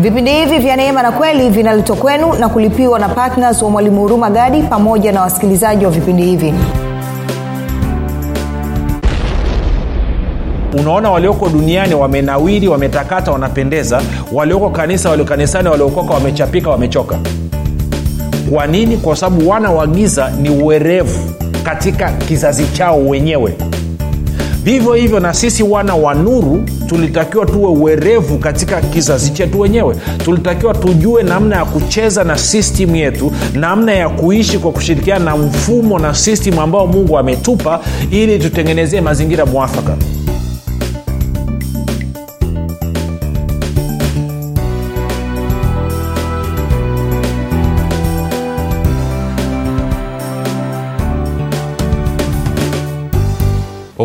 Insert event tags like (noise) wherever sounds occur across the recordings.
vipindi hivi vya neema na kweli vinaletwa kwenu na kulipiwa na ptns wa mwalimu huruma gadi pamoja na wasikilizaji wa vipindi hivi. Unaona walioko duniani wamenawiri wametakata wanapendeza. Walioko kanisa waliokanisani waliokoka wamechapika wamechoka. Kwa nini? Kwa sababu wana wa giza ni uwerevu katika kizazi chao wenyewe vivyo hivyo na sisi wana wa nuru tulitakiwa tuwe uwerevu katika kizazi chetu wenyewe. Tulitakiwa tujue namna ya kucheza na system yetu namna ya kuishi kwa kushirikiana na mfumo na system ambao mungu ametupa ili tutengenezee mazingira mwafaka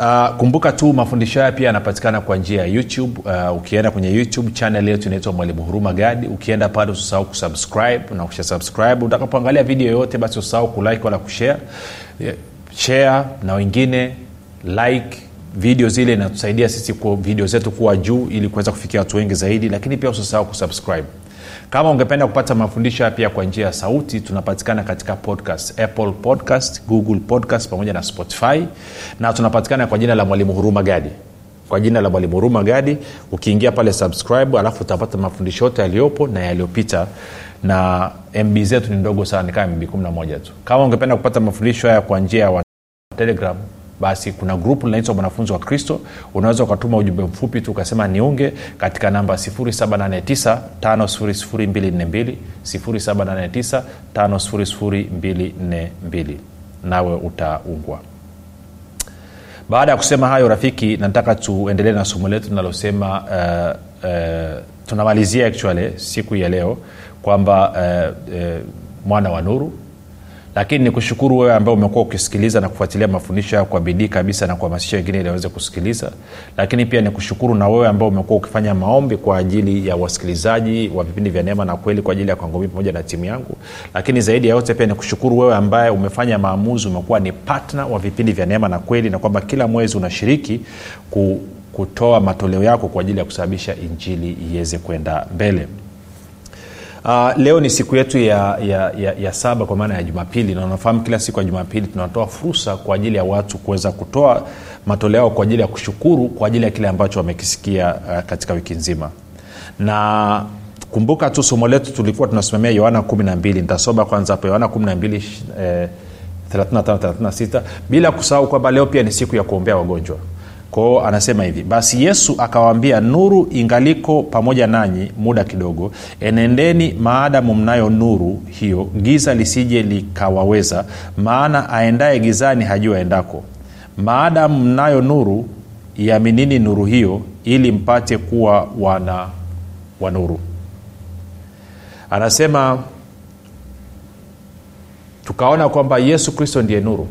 Uh, kumbuka tu mafundisho haya pia yanapatikana kwa njia ya youtube. Uh, ukienda kwenye youtube channel yetu inaitwa mwalimu huruma gadi ukienda pale usisahau kusubscribe na ukisha subscribe utakapoangalia video yoyote basi usisahau kulike wala kushare. Yeah, share na wengine like. Video zile inatusaidia sisi video zetu kuwa juu ili kuweza kufikia watu wengi zaidi lakini pia usisahau kusubscribe kama ungependa kupata mafundisho haya pia kwa njia ya sauti tunapatikana katika podcast apple podcast google podcast pamoja na spotify. Na tunapatikana kwa jina la mwalimu huruma gadi. Kwa jina la mwalimu huruma gadi ukiingia pale subscribe alafu utapata mafundisho yote yaliyopo na yaliyopita. Na mb zetu ni ndogo sana ni kama mb 11 tu. Kama ungependa kupata mafundisho haya kwa njia ya telegram basi kuna grupu linaitwa mwanafunzi wa kristo. Unaweza ukatuma ujumbe mfupi tu ukasema niunge katika namba 7895242 7895242 nawe utaungwa. Baada ya kusema hayo rafiki nataka tuendelee na somo letu linalosema uh, uh, tunamalizia actually siku ya leo kwamba uh, uh, mwana wa nuru lakini ni kushukuru wewe ambao umekuwa ukisikiliza na kufuatilia mafundisho hayo kwa bidii kabisa na kuhamasisha wengine ili waweze kusikiliza. Lakini pia ni kushukuru na wewe ambao umekuwa ukifanya maombi kwa ajili ya wasikilizaji wa vipindi vya neema na kweli kwa ajili ya kwangu pamoja na timu yangu. Lakini zaidi ya yote pia ni kushukuru wewe ambaye umefanya maamuzi umekuwa ni patna wa vipindi vya neema na kweli na kwamba kila mwezi unashiriki ku, kutoa matoleo yako kwa ajili ya kusababisha injili iweze kwenda mbele Uh, leo ni siku yetu ya, ya, ya, ya saba kwa maana ya jumapili na unafahamu kila siku ya jumapili tunatoa fursa kwa ajili ya watu kuweza kutoa matoleo kwa ajili ya kushukuru kwa ajili ya kile ambacho wamekisikia uh, katika wiki nzima. Na kumbuka tu somo letu tulikuwa tunasimamia yohana 12 nitasoma kwanza hapo yohana 12 eh, 35 36 bila kusahau kwamba leo pia ni siku ya kuombea wagonjwa kwao anasema hivi basi yesu akawaambia nuru ingaliko pamoja nanyi muda kidogo enendeni maadamu mnayo nuru hiyo giza lisije likawaweza maana aendaye gizani hajua aendako maadamu mnayo nuru iaminini nuru hiyo ili mpate kuwa wana wa nuru. Anasema tukaona kwamba yesu kristo ndiye nuru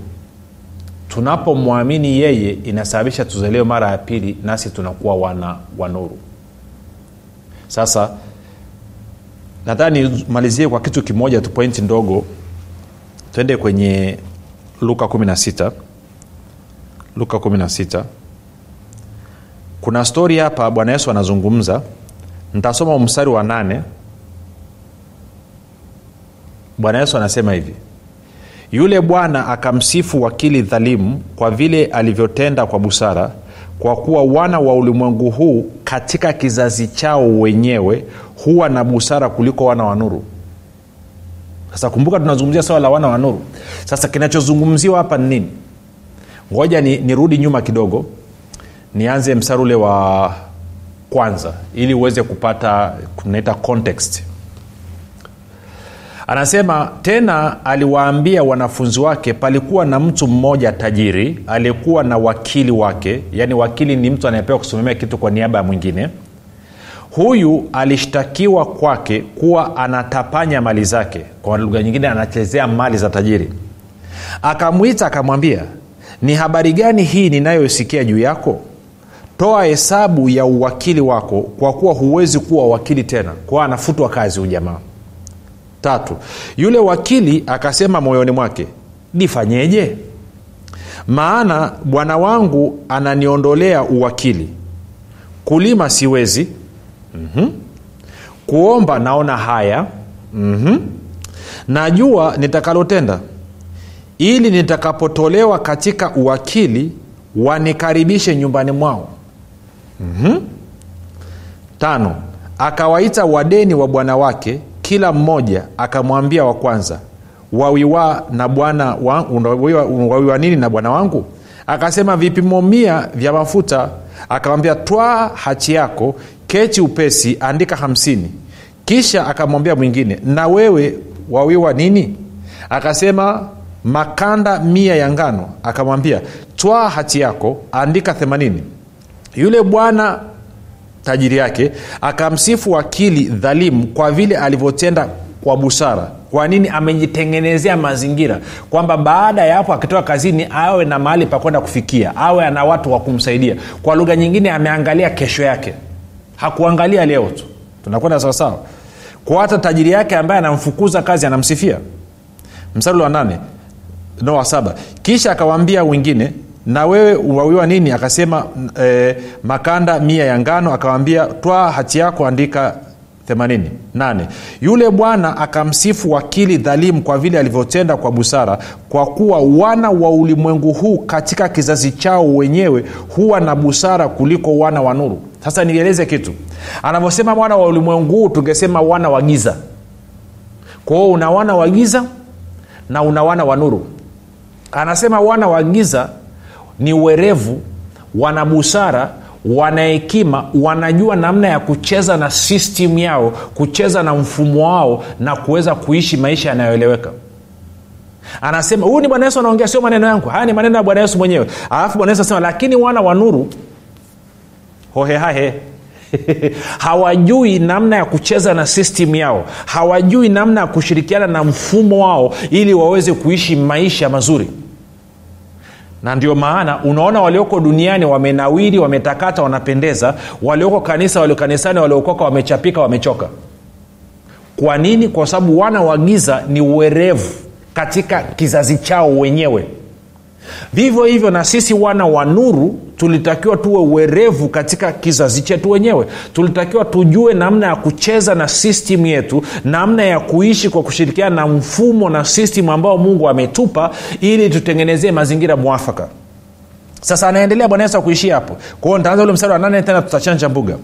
tunapomwamini yeye inasababisha tuzaliwe mara ya pili nasi tunakuwa wana wa nuru. Sasa nadhani malizie kwa kitu kimoja tu pointi ndogo. Twende kwenye luka 16 luka 16 kuna stori hapa bwana yesu anazungumza. Ntasoma mstari wa nane. Bwana yesu anasema hivi yule bwana akamsifu wakili dhalimu kwa vile alivyotenda kwa busara kwa kuwa wana wa ulimwengu huu katika kizazi chao wenyewe huwa na busara kuliko wana wa nuru. Sasa kumbuka tunazungumzia swala la wana wa nuru. Sasa kinachozungumziwa hapa ni nini? Ngoja nirudi ni nyuma kidogo nianze msari ule wa kwanza ili uweze kupata tunaita context anasema tena aliwaambia wanafunzi wake palikuwa na mtu mmoja tajiri aliyekuwa na wakili wake. Yaani wakili ni mtu anayepewa kusimamia kitu kwa niaba ya mwingine. Huyu alishtakiwa kwake kuwa anatapanya mali zake. Kwa lugha nyingine anachezea mali za tajiri. Akamwita akamwambia ni habari gani hii ninayosikia juu yako? Toa hesabu ya uwakili wako kwa kuwa huwezi kuwa wakili tena kwa anafutwa kazi ujamaa tatu. Yule wakili akasema moyoni mwake nifanyeje? Maana bwana wangu ananiondolea uwakili. Kulima siwezi. Mm-hmm. kuomba naona haya. Mm-hmm. najua nitakalotenda. Ili nitakapotolewa katika uwakili wanikaribishe nyumbani mwao. Mm-hmm. tano. Akawaita wadeni wa bwana wake kila mmoja akamwambia wa kwanza wawiwa na bwana wawiwa, nini na bwana wangu? Akasema vipimo mia vya mafuta? Akamwambia twaa hachi yako kechi upesi andika hamsini. Kisha akamwambia mwingine na wewe wawiwa nini? Akasema makanda mia ya ngano. Akamwambia twaa hati yako andika themanini. Yule bwana tajiri yake akamsifu wakili dhalimu kwa vile alivyotenda kwa busara. Kwa nini? Amejitengenezea mazingira kwamba baada ya hapo akitoka kazini awe na mahali pa kwenda kufikia awe ana watu wa kumsaidia. Kwa lugha nyingine ameangalia kesho yake. Hakuangalia leo tu. Tunakwenda sawasawa kwa hata tajiri yake ambaye anamfukuza kazi anamsifia. Msarul wa nane no wa saba. Kisha akawaambia wengine na wewe wawiwa nini? Akasema e, makanda mia ya ngano. Akawambia twaa hati yako andika 88 yule bwana akamsifu wakili dhalimu kwa vile alivyotenda kwa busara kwa kuwa wana wa ulimwengu huu katika kizazi chao wenyewe huwa na busara kuliko wana wa nuru. Sasa nieleze kitu. Anavyosema wana wa ulimwengu huu tungesema wana wa giza. Kwao una wana wa giza na una wana wa nuru. Anasema wana wa giza ni werevu wana busara wana hekima wanajua namna ya kucheza na system yao kucheza na mfumo wao na kuweza kuishi maisha yanayoeleweka. Anasema huyu ni bwana yesu anaongea sio maneno yangu. Haya ni maneno ya bwana yesu mwenyewe. Alafu bwana yesu anasema lakini wana wa nuru hohehahe (laughs) hawajui namna ya kucheza na system yao hawajui namna ya kushirikiana na mfumo wao ili waweze kuishi maisha mazuri na ndio maana unaona walioko duniani wamenawiri wametakata wanapendeza. Walioko kanisa waliokanisani waliokoka wamechapika wamechoka. Kwa nini? Kwa sababu wana wa giza ni uwerevu katika kizazi chao wenyewe vivyo hivyo na sisi wana wa nuru tulitakiwa tuwe uwerevu katika kizazi chetu wenyewe. Tulitakiwa tujue namna ya kucheza na system yetu namna ya kuishi kwa kushirikiana na mfumo na system ambao mungu ametupa ili tutengenezee mazingira mwafaka. Sasa anaendelea bwana yesu akuishia hapo. Kwao nitaanza ule mstari wa nane tena tutachanja mbuga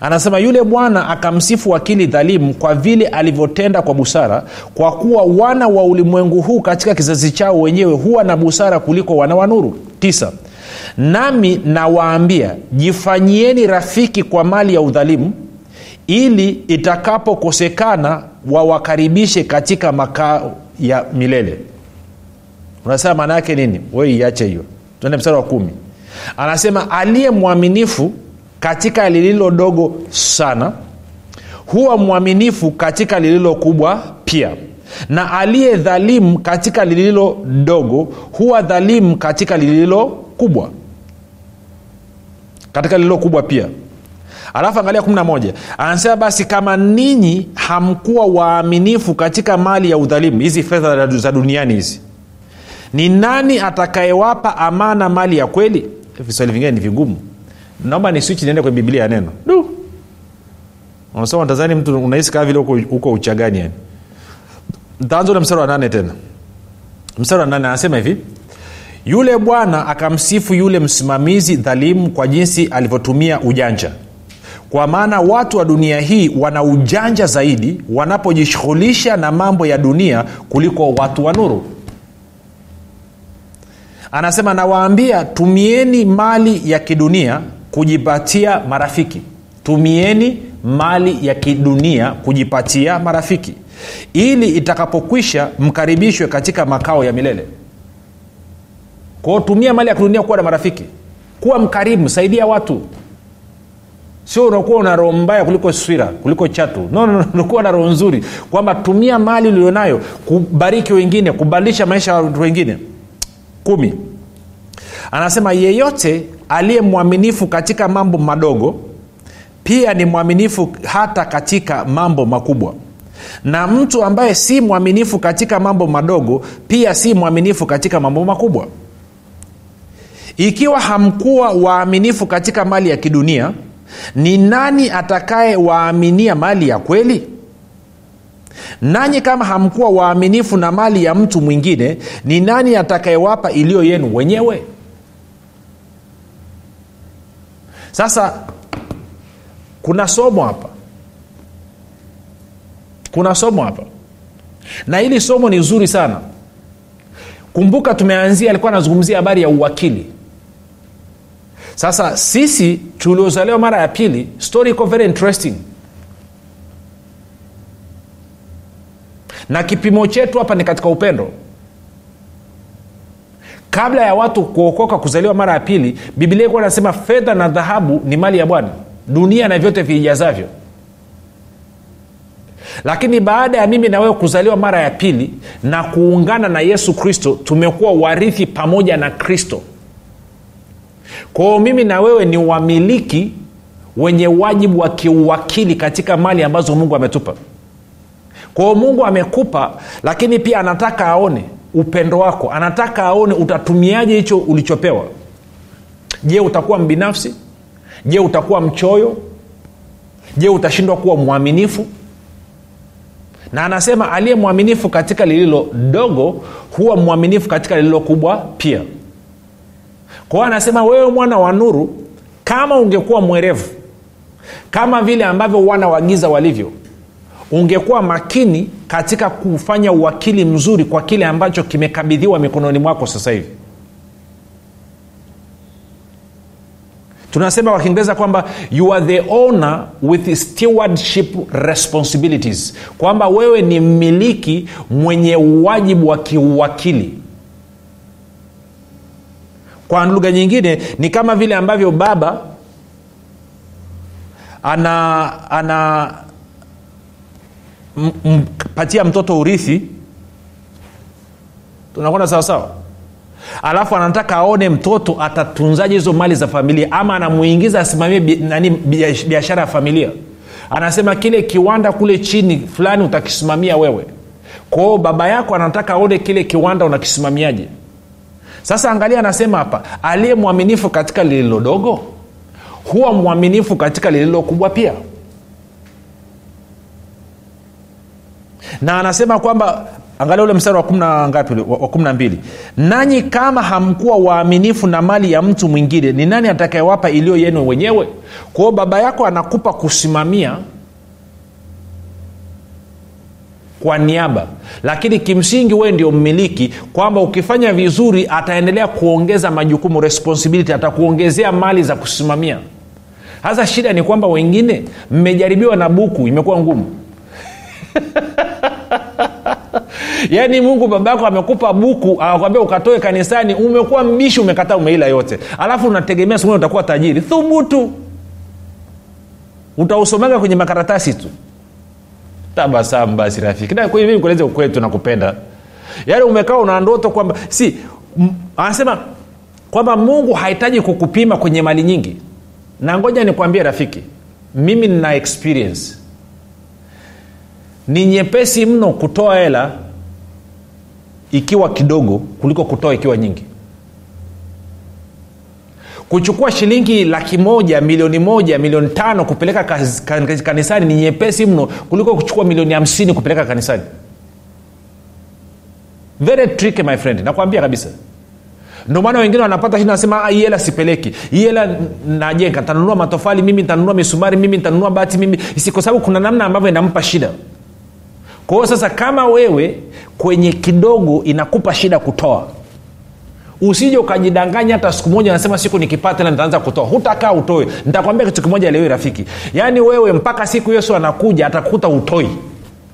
anasema yule bwana akamsifu wakili dhalimu kwa vile alivyotenda kwa busara kwa kuwa wana wa ulimwengu huu katika kizazi chao wenyewe huwa na busara kuliko wana wa nuru. Tisa nami nawaambia jifanyieni rafiki kwa mali ya udhalimu ili itakapokosekana wawakaribishe katika makao ya milele. Unasema maana yake nini? We hiyo. Tuende mstari wa kumi. Anasema aliye mwaminifu katika lililo dogo sana huwa mwaminifu katika lililo kubwa pia. Na aliye dhalimu katika lililo dogo huwa dhalimu katika lililo kubwa. Katika lililo kubwa pia. Alafu angalia 11 anasema basi kama ninyi hamkuwa waaminifu katika mali ya udhalimu hizi fedha za duniani hizi ni nani atakayewapa amana mali ya kweli? Viswali vingine ni vigumu naomba ni switch niende kwenye biblia ya neno. Du. Unasema tazani mtu unahisi kaa vile huko uchagani yani. Ntaanza ule mstari wa nane tena. Mstari wa nane anasema hivi. Yule bwana akamsifu yule msimamizi dhalimu kwa jinsi alivyotumia ujanja. Kwa maana watu wa dunia hii wana ujanja zaidi wanapojishughulisha na mambo ya dunia kuliko watu wa nuru. Anasema nawaambia tumieni mali ya kidunia kujipatia marafiki. Tumieni mali ya kidunia kujipatia marafiki. Ili itakapokwisha mkaribishwe katika makao ya milele. Kwao tumia mali ya kidunia kuwa na marafiki. Kuwa mkarimu saidia watu. Sio unakuwa una roho mbaya kuliko swira kuliko chatu. No, no, (laughs) unakuwa na roho nzuri. Kwamba tumia mali ulionayo kubariki wengine kubadilisha maisha ya watu wengine. Kumi. Anasema yeyote aliye mwaminifu katika mambo madogo pia ni mwaminifu hata katika mambo makubwa. Na mtu ambaye si mwaminifu katika mambo madogo pia si mwaminifu katika mambo makubwa. Ikiwa hamkuwa waaminifu katika mali ya kidunia ni nani atakayewaaminia mali ya kweli? Nanyi kama hamkuwa waaminifu na mali ya mtu mwingine ni nani atakayewapa iliyo yenu wenyewe sasa kuna somo hapa. Kuna somo hapa. Na hili somo ni zuri sana. Kumbuka tumeanzia alikuwa anazungumzia habari ya uwakili. Sasa sisi tuliozaliwa mara ya pili story iko very interesting. Na kipimo chetu hapa ni katika upendo kabla ya watu kuokoka kuzaliwa mara ya pili bibilia ilikuwa nasema fedha na dhahabu ni mali ya bwana. Dunia na vyote viijazavyo lakini baada ya mimi na wewe kuzaliwa mara ya pili na kuungana na yesu kristo tumekuwa warithi pamoja na kristo. Kwao mimi na wewe ni wamiliki wenye wajibu wa kiuwakili katika mali ambazo mungu ametupa. Kwao mungu amekupa lakini pia anataka aone upendo wako. Anataka aone utatumiaje hicho ulichopewa. Je utakuwa mbinafsi? Je utakuwa mchoyo? Je utashindwa kuwa mwaminifu? Na anasema aliye mwaminifu katika lililo dogo huwa mwaminifu katika lililo kubwa pia. Kwa hiyo anasema wewe mwana wa nuru kama ungekuwa mwerevu kama vile ambavyo wana wa giza walivyo ungekuwa makini katika kufanya uwakili mzuri kwa kile ambacho kimekabidhiwa mikononi mwako sasa hivi. Tunasema kwa kiingereza kwamba you are the owner with stewardship responsibilities. Kwamba wewe ni mmiliki mwenye wajibu wa kiuwakili. Kwa lugha nyingine ni kama vile ambavyo baba ana ana mpatia mtoto urithi. Tunakwenda sawasawa alafu anataka aone mtoto atatunzaje hizo mali za familia ama anamuingiza asimamie nani biashara ya familia. Anasema kile kiwanda kule chini fulani utakisimamia wewe. Kwao baba yako anataka aone kile kiwanda unakisimamiaje. Sasa angalia anasema hapa aliye mwaminifu katika lililodogo huwa mwaminifu katika lililo kubwa pia na anasema kwamba angalia ule mstari wa kumna ngapi wa kumi na mbili. Nanyi kama hamkuwa waaminifu na mali ya mtu mwingine ni nani atakayewapa iliyo yenu wenyewe? Kwao baba yako anakupa kusimamia kwa niaba. Lakini kimsingi wewe ndio mmiliki kwamba ukifanya vizuri ataendelea kuongeza majukumu responsibility atakuongezea mali za kusimamia. Hasa shida ni kwamba wengine mmejaribiwa na buku imekuwa ngumu (laughs) (laughs) yaani mungu baba yako amekupa buku akakwambia ukatoe kanisani umekuwa mbishi umekataa umeila yote. Alafu unategemea siku utakuwa tajiri. Thubutu. Utausomaga kwenye makaratasi tu. Tabasamu basi rafiki. Mimi kueleze ukweli tunakupenda yaani umekaa una ndoto kwamba si m- anasema kwamba mungu hahitaji kukupima kwenye mali nyingi. Na ngoja nikwambie rafiki mimi nina experience ni nyepesi mno kutoa hela ikiwa kidogo kuliko kutoa ikiwa nyingi. Kuchukua shilingi laki moja milioni moja milioni tano kupeleka kanisani ni nyepesi mno kuliko kuchukua milioni hamsini kupeleka kanisani. Very tricky my friend nakwambia kabisa. Ndio maana wengine wanapata shida nasema hii hela sipeleki. Hii hela najenga. Ntanunua matofali mimi ntanunua misumari mimi ntanunua bati mimi si kwa sababu kuna namna ambavyo inampa shida kwa hiyo sasa kama wewe kwenye kidogo inakupa shida kutoa usije ukajidanganya hata siku moja nasema siku nikipata tena nitaanza kutoa. Hutakaa utoe nitakwambia kitu kimoja leo rafiki. Yaani wewe mpaka siku yesu anakuja atakuta utoi.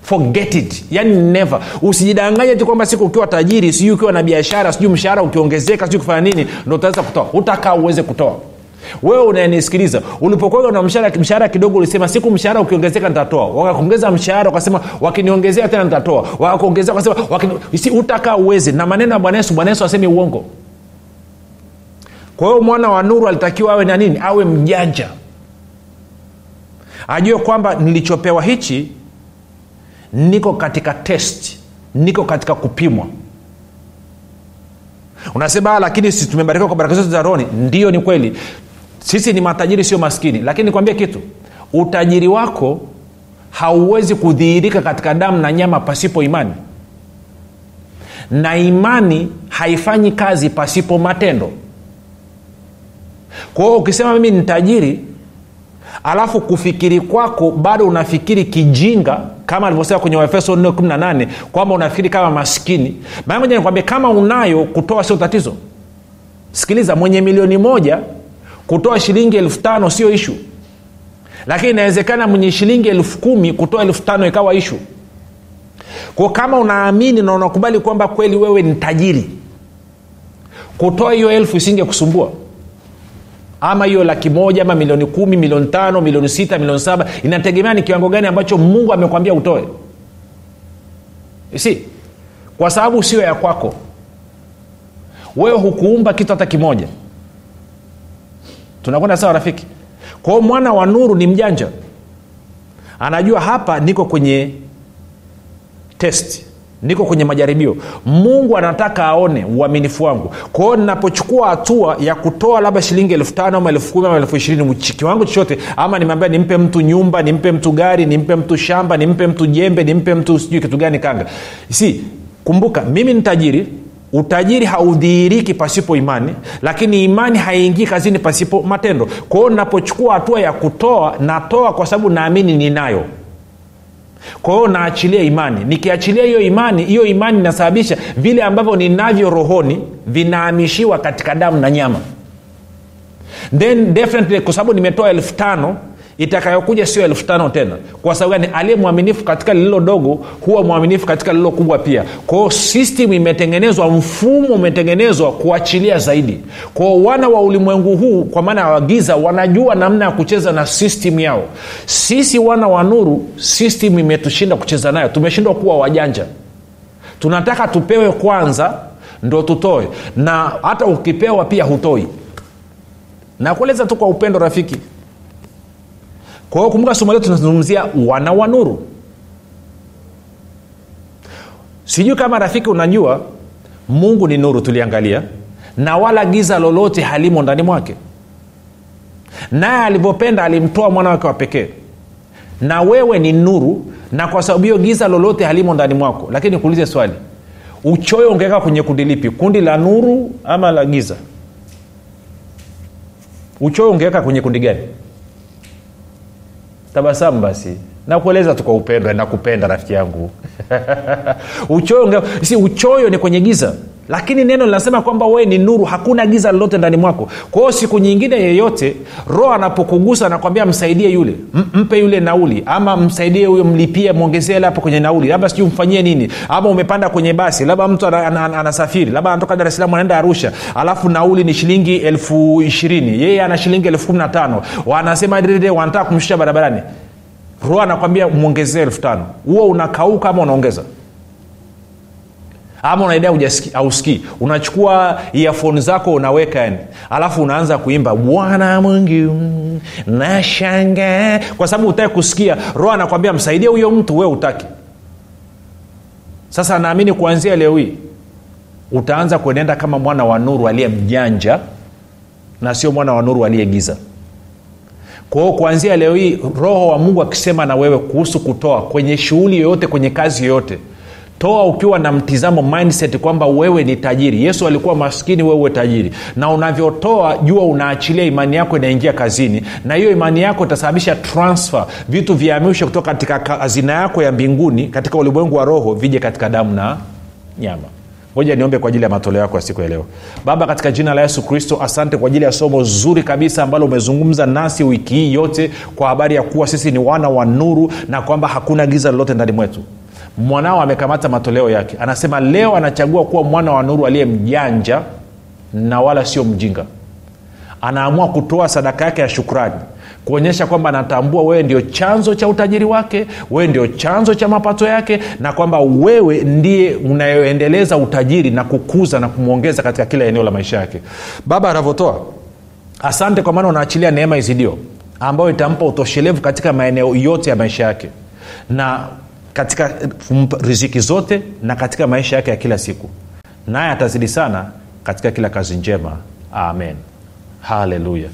Forget it. Yani never. Usijidanganye tu kwamba siku ukiwa tajiri sijui ukiwa na biashara sijui mshahara ukiongezeka sijui kufanya nini ndo utaweza kutoa. Hutakaa uweze kutoa wewe unanisikiliza ulipokuwa na mshahara kidogo ulisema siku mshahara ukiongezeka nitatoa. Wakakuongeza mshahara ukasema wakiniongezea tena nitatoa. Wakakuongezea wakasema wakini... si uweze na maneno ya bwana yesu asemi uongo. Kwa hiyo mwana wa nuru alitakiwa awe na nini? Awe mjanja. Ajue kwamba nilichopewa hichi niko katika test niko katika kupimwa. Unasema lakini si tumebarikiwa kwa baraka zote za rohoni. Ndio ni kweli sisi ni matajiri sio maskini. Lakini nikwambie kitu utajiri wako hauwezi kudhihirika katika damu na nyama pasipo imani. Na imani haifanyi kazi pasipo matendo. Kwa hiyo ukisema mimi ni tajiri alafu kufikiri kwako bado unafikiri kijinga kama alivyosema kwenye waefeso 418 kwamba unafikiri kama maskini. Mamoja nikwambia kama unayo kutoa sio tatizo. Sikiliza mwenye milioni moja kutoa shilingi elfu tano sio ishu lakini inawezekana mwenye shilingi elfu kumi kutoa elfu tano ikawa ishu ko kama unaamini na unakubali kwamba kweli wewe ni tajiri kutoa hiyo elfu isinge kusumbua ama hiyo laki moja ama milioni kumi milioni tano milioni sita milioni saba inategemea ni kiwango gani ambacho mungu amekwambia utoe. Si kwa sababu sio ya kwako. Wewe hukuumba kitu hata kimoja tunakwenda sawa rafiki? Kwa hiyo mwana wa nuru ni mjanja. Anajua hapa niko kwenye testi niko kwenye majaribio. Mungu anataka aone uaminifu wangu. Kwa hiyo ninapochukua hatua ya kutoa labda shilingi elfu tano ama elfu kumi ama elfu ishirini kiwango chochote ama nimeambia nimpe mtu nyumba nimpe mtu gari nimpe mtu shamba nimpe mtu jembe nimpe mtu sijui kitu gani kanga. Si kumbuka mimi ni tajiri utajiri haudhihiriki pasipo imani lakini imani haiingii kazini pasipo matendo. Kwa hiyo napochukua hatua ya kutoa natoa kwa sababu naamini ninayo. Kwa hiyo naachilia imani. Nikiachilia hiyo imani hiyo imani inasababisha vile ambavyo ninavyo rohoni vinahamishiwa katika damu na nyama. Then definitely kwa sababu nimetoa elfu tano itakayokuja sio elfu tano tena. Kwa sababu gani? Aliye mwaminifu katika lililo dogo huwa mwaminifu katika lililo kubwa pia. Kwao system imetengenezwa mfumo umetengenezwa kuachilia zaidi. Kwao wana wa ulimwengu huu kwa maana wagiza wanajua namna ya kucheza na system yao. Sisi wana wa nuru system imetushinda kucheza nayo. Tumeshindwa kuwa wajanja. Tunataka tupewe kwanza ndo tutoe. Na hata ukipewa pia hutoi. Nakueleza tu kwa upendo rafiki kwa hiyo kumbuka somo letu tunazungumzia wana wa nuru. Sijui kama rafiki unajua mungu ni nuru tuliangalia na wala giza lolote halimo ndani mwake. Naye alivyopenda alimtoa mwana wake wa pekee. Na wewe ni nuru na kwa sababu hiyo giza lolote halimo ndani mwako. Lakini kuulize swali uchoyo ungeweka kwenye kundi lipi? Kundi la nuru ama la giza? Uchoyo ungeweka kwenye kundi gani tabasamu basi. Nakueleza tu kwa upendo nakupenda rafiki yangu. (laughs) Uchoyo si uchoyo ni kwenye giza lakini neno linasema kwamba wewe ni nuru hakuna giza lolote ndani mwako. Kwa hiyo siku nyingine yeyote roho anapokugusa anakwambia msaidie yule M- mpe yule nauli ama msaidie huyo mlipie mwongezie hela hapo kwenye nauli labda sijui umfanyie nini ama umepanda kwenye basi labda mtu anasafiri ana, ana, labda anatoka dar salaam anaenda arusha alafu nauli ni shilingi elfu ishirini yeye ana shilingi elfu kumi na tano wanasema dede wanataka kumshusha barabarani. Roho anakwambia mwongezee elfu tano. Huo unakauka ama unaongeza ama unaendea ausikii unachukua iafoni zako unaweka yani. Alafu unaanza kuimba bwana mwingi nashanga. Kwa sababu utaki kusikia. Roho anakwambia msaidie huyo mtu we utaki sasa naamini kuanzia leo hii utaanza kuenenda kama mwana wa nuru aliye mjanja na sio mwana wa nuru aliyegiza kwa hiyo kuanzia leo hii roho wa mungu akisema na wewe kuhusu kutoa kwenye shughuli yoyote kwenye kazi yoyote toa ukiwa na mtizamo mindset kwamba wewe ni tajiri. Yesu alikuwa maskini wewe tajiri. Na unavyotoa jua unaachilia imani yako inaingia kazini. Na hiyo imani yako itasababisha transfer vitu vihamishwe kutoka katika hazina yako ya mbinguni katika ulimwengu wa roho vije katika damu na nyama. Ngoja niombe kwa ajili ya matoleo yako ya siku ya leo. Baba katika jina la yesu kristo asante kwa ajili ya somo zuri kabisa ambalo umezungumza nasi wiki hii yote kwa habari ya kuwa sisi ni wana wa nuru na kwamba hakuna giza lolote ndani mwetu mwanao amekamata matoleo yake. Anasema leo anachagua kuwa mwana wa nuru aliye mjanja na wala sio mjinga. Anaamua kutoa sadaka yake ya shukrani kuonyesha kwamba anatambua wewe ndio chanzo cha utajiri wake wewe ndio chanzo cha mapato yake na kwamba wewe ndiye unayoendeleza utajiri na kukuza na kumwongeza katika kila eneo la maisha yake. Baba anavyotoa asante kwa maana unaachilia neema izidio ambayo itampa utoshelevu katika maeneo yote ya maisha yake. Na katika riziki zote na katika maisha yake ya kila siku. Naye atazidi sana katika kila kazi njema. Amen. Haleluya.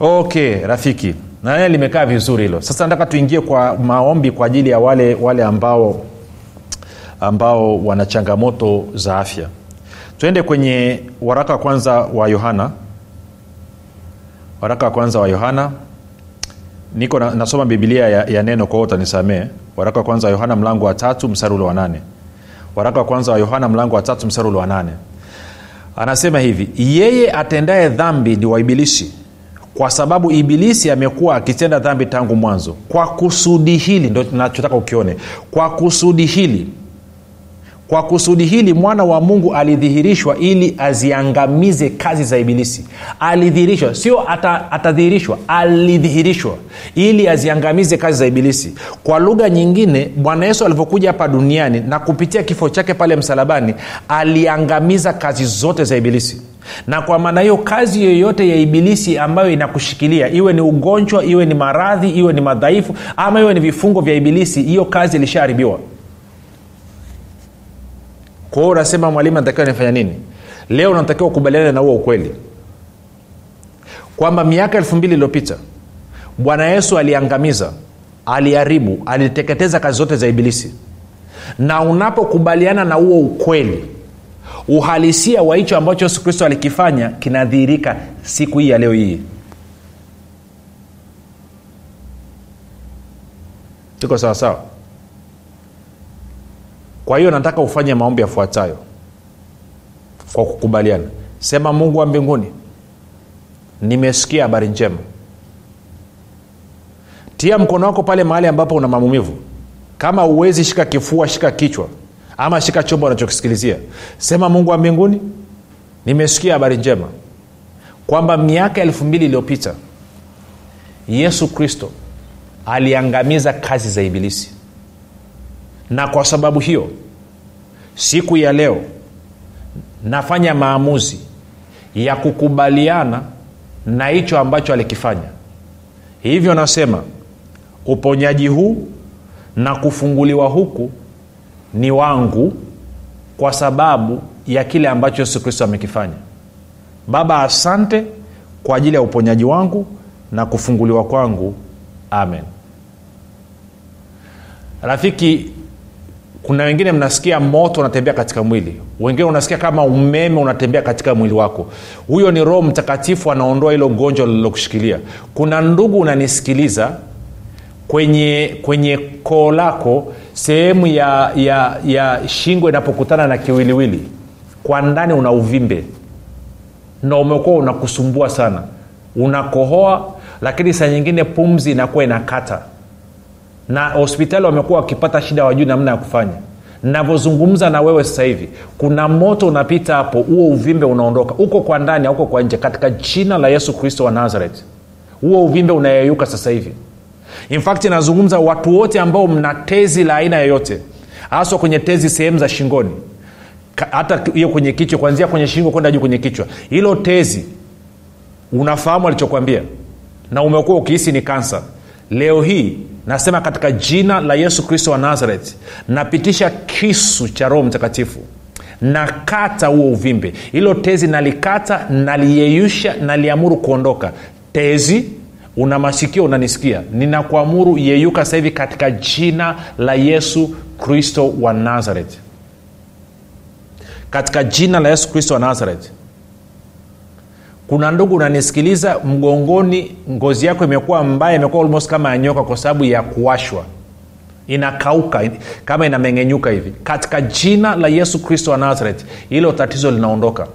Okay rafiki. Nane limekaa vizuri hilo. Sasa nataka tuingie kwa maombi kwa ajili ya wale wale ambao ambao wana changamoto za afya. Twende kwenye waraka wa kwanza wa yohana. Waraka wa kwanza wa yohana. Niko na, nasoma bibilia ya, ya neno kwa utanisamee waraka wa kwanza wa yohana mlango wa tatu msari ule wa nane. Waraka wa kwanza wa yohana mlango wa tatu msari ule wa nane. Anasema hivi yeye atendaye dhambi ni waibilishi kwa sababu ibilisi amekuwa akitenda dhambi tangu mwanzo. Kwa kusudi hili ndo nachotaka ukione kwa kusudi hili kwa kusudi hili mwana wa mungu alidhihirishwa ili aziangamize kazi za ibilisi. Alidhihirishwa sio ata, atadhihirishwa alidhihirishwa ili aziangamize kazi za ibilisi. Kwa lugha nyingine bwana yesu alivyokuja hapa duniani na kupitia kifo chake pale msalabani aliangamiza kazi zote za ibilisi. Na kwa maana hiyo kazi yoyote ya ibilisi ambayo inakushikilia iwe ni ugonjwa iwe ni maradhi iwe ni madhaifu ama iwe ni vifungo vya ibilisi hiyo kazi ilishaharibiwa kwa hiyo unasema mwalimu anatakiwa nifanya nini? Leo unatakiwa ukubaliane na huo ukweli. Kwamba miaka elfu mbili iliyopita bwana yesu aliangamiza aliharibu aliteketeza kazi zote za ibilisi. Na unapokubaliana na huo ukweli uhalisia wa hicho ambacho yesu kristo alikifanya kinadhihirika siku hii ya leo hii. Tuko sawasawa kwa hiyo nataka ufanye maombi yafuatayo. Kwa kukubaliana. Sema mungu wa mbinguni nimesikia habari njema. Tia mkono wako pale mahali ambapo una maumivu. Kama uwezi shika kifua shika kichwa ama shika chombo unachokisikilizia. Sema mungu wa mbinguni nimesikia habari njema. Kwamba miaka elfu mbili iliyopita yesu kristo aliangamiza kazi za ibilisi na kwa sababu hiyo siku ya leo nafanya maamuzi ya kukubaliana na hicho ambacho alikifanya. Hivyo nasema uponyaji huu na kufunguliwa huku ni wangu kwa sababu ya kile ambacho yesu kristo amekifanya. Baba asante kwa ajili ya uponyaji wangu na kufunguliwa kwangu. Amen. Rafiki kuna wengine mnasikia moto unatembea katika mwili. Wengine unasikia kama umeme unatembea katika mwili wako. Huyo ni roho mtakatifu anaondoa hilo gonjwa lililokushikilia kuna ndugu unanisikiliza kwenye kwenye koo lako sehemu ya, ya, ya shingo inapokutana na kiwiliwili kwa ndani una uvimbe. Na umekuwa unakusumbua sana. Unakohoa lakini saa nyingine pumzi inakuwa inakata na hospitali wamekuwa wakipata shida wajuu namna ya kufanya. Navyozungumza na wewe sasa hivi kuna moto unapita hapo huo uvimbe unaondoka. Uko kwa ndani auko kwa nje katika jina la yesu kristo wa nazareth. Huo uvimbe unayeyuka sasa hivi. In fact watu wote ambao mna tezi la aina yoyote haswa kwenye tezi sehemu za shingoni. Hata hiyo kwenye kichwa kuanzia kwenye shingo kwenda juu kwenye kichwa. Hilo tezi unafahamu alichokwambia? Na umekuwa ukihisi ni kansa. Leo hii nasema katika jina la yesu kristo wa nazareth napitisha kisu cha roho mtakatifu nakata huo uvimbe. Hilo tezi nalikata naliyeyusha naliamuru kuondoka. Tezi una masikio unanisikia. Ninakuamuru yeyuka sasa hivi katika jina la yesu kristo wa nazareth. Katika jina la yesu kristo wa nazareth kuna ndugu unanisikiliza mgongoni ngozi yako imekuwa mbaya imekuwa almost kama ya nyoka kwa sababu ya kuwashwa. Inakauka kama inameng'enyuka hivi. Katika jina la yesu kristo wa nazareth hilo tatizo linaondoka.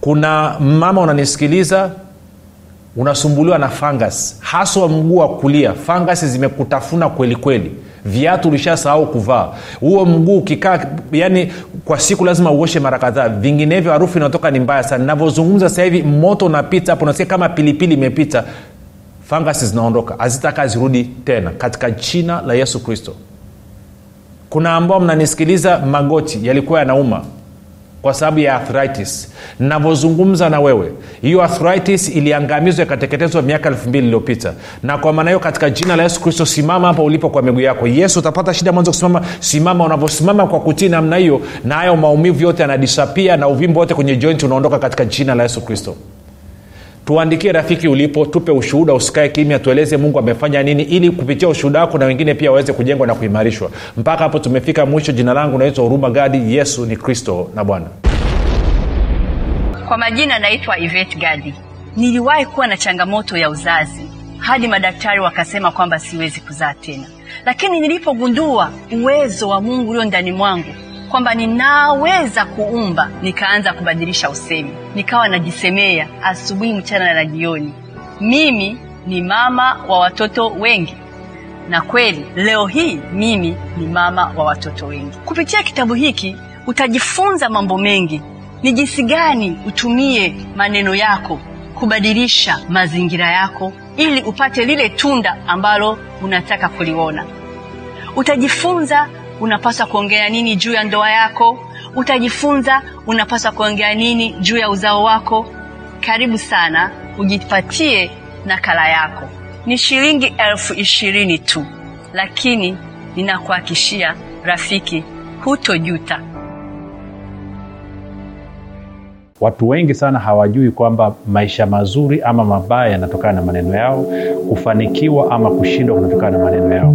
Kuna mama unanisikiliza unasumbuliwa na fangas haswa mguu wa kulia fangasi zimekutafuna kweli kweli viatu ulishasahau kuvaa. Huo mguu ukikaa yani kwa siku lazima uoshe mara kadhaa. Vinginevyo harufu inayotoka ni mbaya sana. Navyozungumza sasa hivi moto unapita hapo unasikia kama pilipili imepita. Fangasi zinaondoka hazitaka zirudi tena katika jina la yesu kristo. Kuna ambao mnanisikiliza magoti yalikuwa yanauma kwa sababu ya arthritis. Navyozungumza na wewe hiyo arthritis iliangamizwa ikateketezwa miaka elfu mbili iliyopita. Na kwa maana hiyo katika jina la yesu kristo simama hapa ulipo kwa miguu yako. Yesu utapata shida mwanzo kusimama. Simama unavyosimama kwa kutii namna hiyo na hayo maumivu yote yanadisapia na uvimbo wote kwenye joint unaondoka katika jina la yesu kristo tuandikie rafiki ulipo tupe ushuhuda usikae kimya tueleze mungu amefanya nini ili kupitia ushuhuda wako na wengine pia waweze kujengwa na kuimarishwa. Mpaka hapo tumefika mwisho. Jina langu naitwa huruma gadi. Yesu ni kristo na bwana. Kwa majina naitwa ivet gadi. Niliwahi kuwa na changamoto ya uzazi hadi madaktari wakasema kwamba siwezi kuzaa tena. Lakini nilipogundua uwezo wa mungu ulio ndani mwangu kwamba ninaweza kuumba nikaanza kubadilisha usemi. Nikawa najisemea asubuhi mchana na jioni. Mimi ni mama wa watoto wengi. Na kweli leo hii mimi ni mama wa watoto wengi. Kupitia kitabu hiki utajifunza mambo mengi. Ni jinsi gani utumie maneno yako kubadilisha mazingira yako ili upate lile tunda ambalo unataka kuliona. Utajifunza unapaswa kuongea nini juu ya ndoa yako? Utajifunza unapaswa kuongea nini juu ya uzao wako? Karibu sana ujipatie nakala yako. Ni shilingi elfu ishirini tu lakini ninakuhakishia rafiki hutojuta. Watu wengi sana hawajui kwamba maisha mazuri ama mabaya yanatokana na maneno yao kufanikiwa ama kushindwa kunatokana na maneno yao